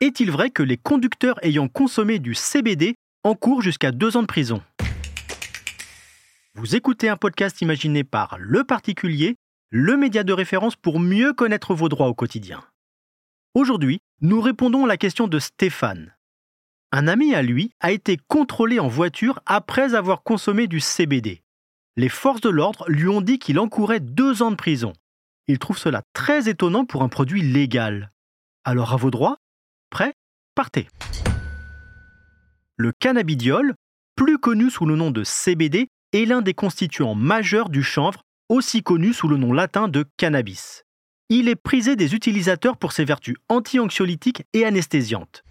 Est-il vrai que les conducteurs ayant consommé du CBD encourent jusqu'à deux ans de prison? Vous écoutez un podcast imaginé par Le Particulier, le média de référence pour mieux connaître vos droits au quotidien. Aujourd'hui, nous répondons à la question de Stéphane. Un ami à lui a été contrôlé en voiture après avoir consommé du CBD. Les forces de l'ordre lui ont dit qu'il encourait deux ans de prison. Il trouve cela très étonnant pour un produit légal. Alors à vos droits Prêt Partez Le cannabidiol, plus connu sous le nom de CBD, est l'un des constituants majeurs du chanvre, aussi connu sous le nom latin de cannabis. Il est prisé des utilisateurs pour ses vertus anti-anxiolytiques et anesthésiantes.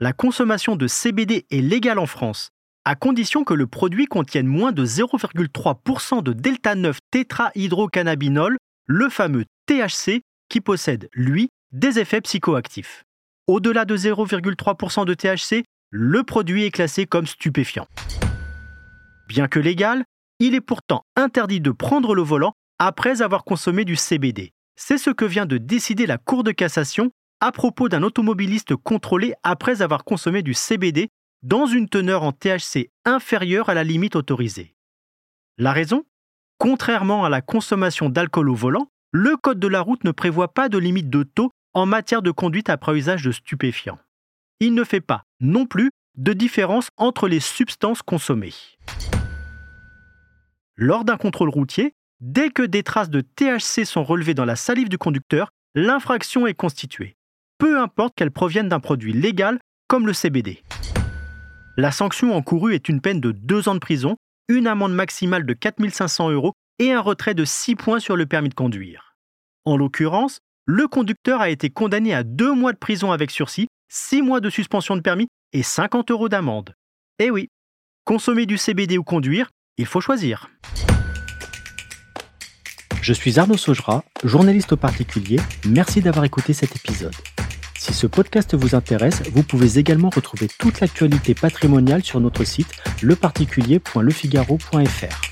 La consommation de CBD est légale en France, à condition que le produit contienne moins de 0,3% de delta 9 tétrahydrocannabinol, le fameux THC, qui possède, lui, des effets psychoactifs. Au-delà de 0,3% de THC, le produit est classé comme stupéfiant. Bien que légal, il est pourtant interdit de prendre le volant après avoir consommé du CBD. C'est ce que vient de décider la Cour de cassation à propos d'un automobiliste contrôlé après avoir consommé du CBD dans une teneur en THC inférieure à la limite autorisée. La raison? Contrairement à la consommation d'alcool au volant, le Code de la route ne prévoit pas de limite de taux en matière de conduite après usage de stupéfiants. Il ne fait pas, non plus, de différence entre les substances consommées. Lors d'un contrôle routier, dès que des traces de THC sont relevées dans la salive du conducteur, l'infraction est constituée, peu importe qu'elle provienne d'un produit légal comme le CBD. La sanction encourue est une peine de 2 ans de prison, une amende maximale de 4500 euros et un retrait de 6 points sur le permis de conduire. En l'occurrence, le conducteur a été condamné à 2 mois de prison avec sursis, 6 mois de suspension de permis et 50 euros d'amende. Eh oui, consommer du CBD ou conduire, il faut choisir. Je suis Arnaud Saugera, journaliste au particulier. Merci d'avoir écouté cet épisode. Si ce podcast vous intéresse, vous pouvez également retrouver toute l'actualité patrimoniale sur notre site leparticulier.lefigaro.fr.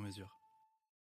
sur mesure.